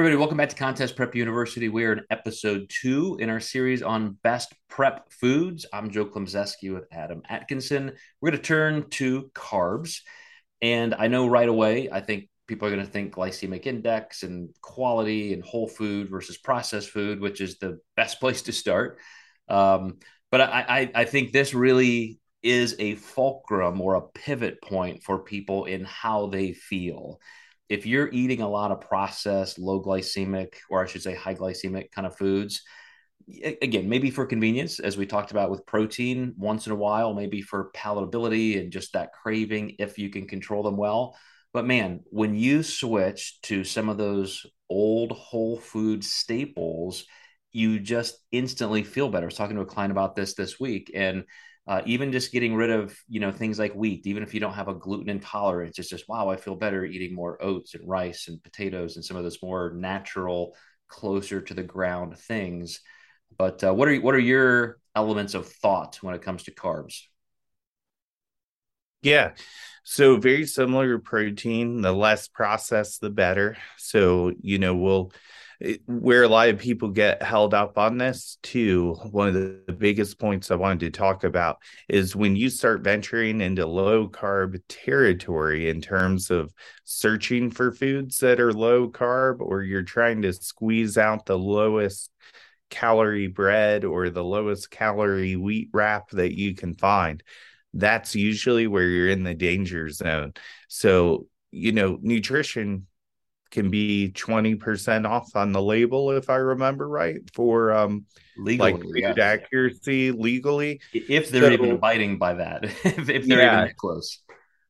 everybody, welcome back to Contest Prep University. We are in episode two in our series on best prep foods. I'm Joe Klemczewski with Adam Atkinson. We're going to turn to carbs. And I know right away, I think people are going to think glycemic index and quality and whole food versus processed food, which is the best place to start. Um, but I, I, I think this really is a fulcrum or a pivot point for people in how they feel if you're eating a lot of processed, low glycemic, or I should say high glycemic kind of foods, again, maybe for convenience, as we talked about with protein once in a while, maybe for palatability and just that craving, if you can control them well. But man, when you switch to some of those old whole food staples, you just instantly feel better. I was talking to a client about this this week, and uh, even just getting rid of you know things like wheat even if you don't have a gluten intolerance it's just wow i feel better eating more oats and rice and potatoes and some of those more natural closer to the ground things. But uh, what are what are your elements of thought when it comes to carbs? Yeah. So very similar to protein the less processed the better. So you know we'll where a lot of people get held up on this too one of the, biggest points i wanted to talk about is when you start venturing into low carb territory in terms of searching for foods that are low carb or you're trying to squeeze out the lowest calorie bread or the lowest calorie wheat wrap that you can find that's usually where you're in the danger zone. So you know nutrition can be 20% off on the label if i remember right for um legally, like food accuracy legally. If they're so, even abiding by that if, if they're yeah. even close.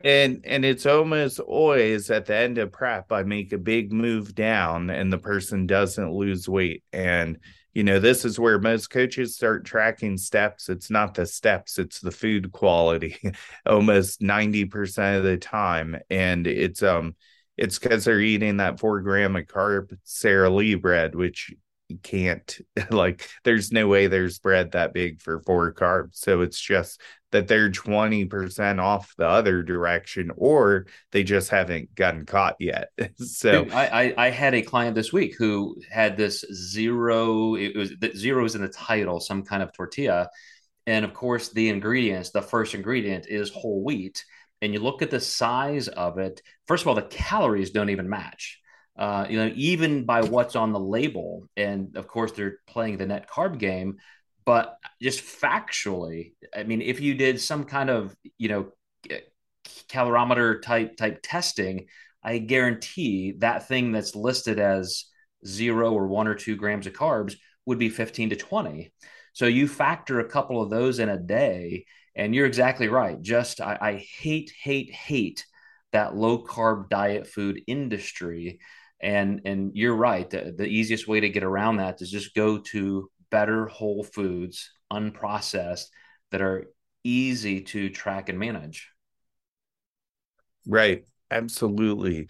And and it's almost always at the end of prep i make a big move down and the person doesn't lose weight. And you know this is where most coaches start tracking steps. It's not the steps it's the food quality almost 90% of the time. And it's um it's because they're eating that four gram of carb Sara Lee bread, which you can't like there's no way there's bread that big for four carbs. So it's just that they're 20% off the other direction or they just haven't gotten caught yet. so I, I, I had a client this week who had this zero, it was zero is in the title, some kind of tortilla. And of course, the ingredients, the first ingredient is whole wheat and you look at the size of it, first of all, the calories don't even match. Uh, you know, even by what's on the label, and of course they're playing the net carb game, but just factually, I mean, if you did some kind of you know calorimeter type type testing, I guarantee that thing that's listed as zero or one or two grams of carbs would be 15 to 20. So you factor a couple of those in a day, and you're exactly right. Just I, I hate, hate, hate that low carb diet food industry. And and you're right. The, the easiest way to get around that is just go to better whole foods, unprocessed, that are easy to track and manage. Right. Absolutely.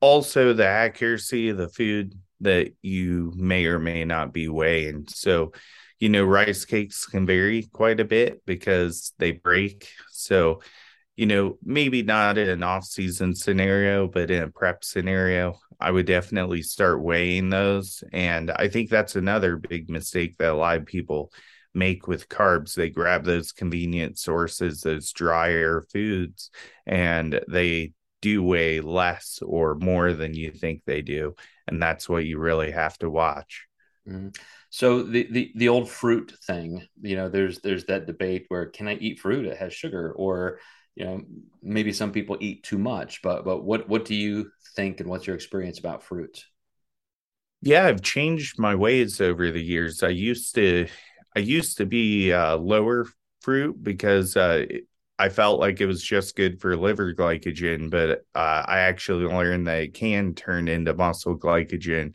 Also, the accuracy of the food that you may or may not be weighing. So, you know, rice cakes can vary quite a bit because they break. So, you know, maybe not in an off season scenario, but in a prep scenario, I would definitely start weighing those. And I think that's another big mistake that a lot of people make with carbs. They grab those convenient sources, those drier foods, and they do weigh less or more than you think they do. And that's what you really have to watch. Mm-hmm. So the, the the old fruit thing, you know, there's there's that debate where can I eat fruit? It has sugar, or you know, maybe some people eat too much. But but what what do you think, and what's your experience about fruits? Yeah, I've changed my ways over the years. I used to I used to be uh, lower fruit because uh, I felt like it was just good for liver glycogen, but uh, I actually learned that it can turn into muscle glycogen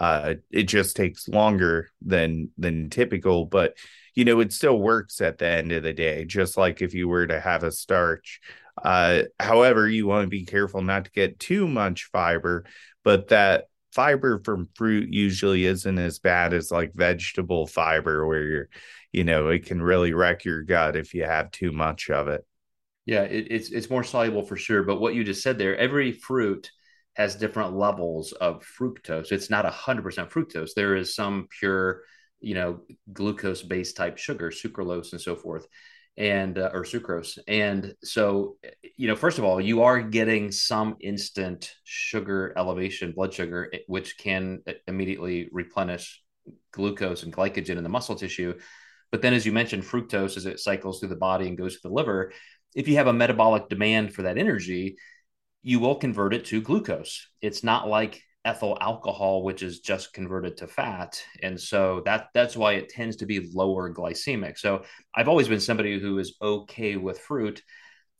uh, it just takes longer than than typical, but you know it still works at the end of the day. Just like if you were to have a starch. Uh, however, you want to be careful not to get too much fiber, but that fiber from fruit usually isn't as bad as like vegetable fiber, where you're, you know, it can really wreck your gut if you have too much of it. Yeah, it, it's it's more soluble for sure. But what you just said there, every fruit has different levels of fructose. It's not 100% fructose. There is some pure, you know, glucose based type sugar, sucralose, and so forth, and uh, or sucrose. And so, you know, first of all, you are getting some instant sugar elevation, blood sugar, which can immediately replenish glucose and glycogen in the muscle tissue. But then, as you mentioned, fructose as it cycles through the body and goes to the liver, if you have a metabolic demand for that energy, you will convert it to glucose. It's not like ethyl alcohol, which is just converted to fat. And so that that's why it tends to be lower glycemic. So I've always been somebody who is okay with fruit.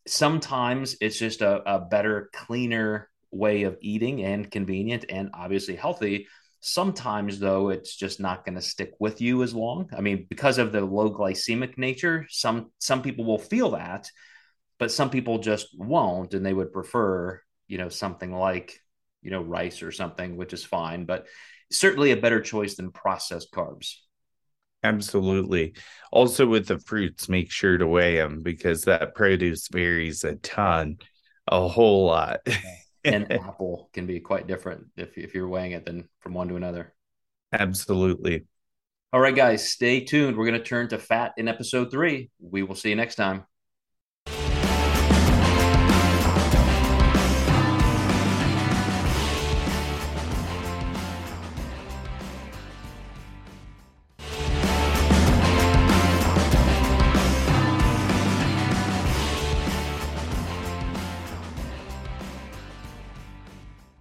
Sometimes it's just a, a better, cleaner way of eating and convenient and obviously healthy. Sometimes, though, it's just not going to stick with you as long. I mean, because of the low glycemic nature, some some people will feel that, but some people just won't and they would prefer you know something like you know rice or something which is fine but certainly a better choice than processed carbs. Absolutely. Also with the fruits make sure to weigh them because that produce varies a ton a whole lot. And apple can be quite different if, if you're weighing it than from one to another. Absolutely. All right guys stay tuned. We're going to turn to fat in episode three. We will see you next time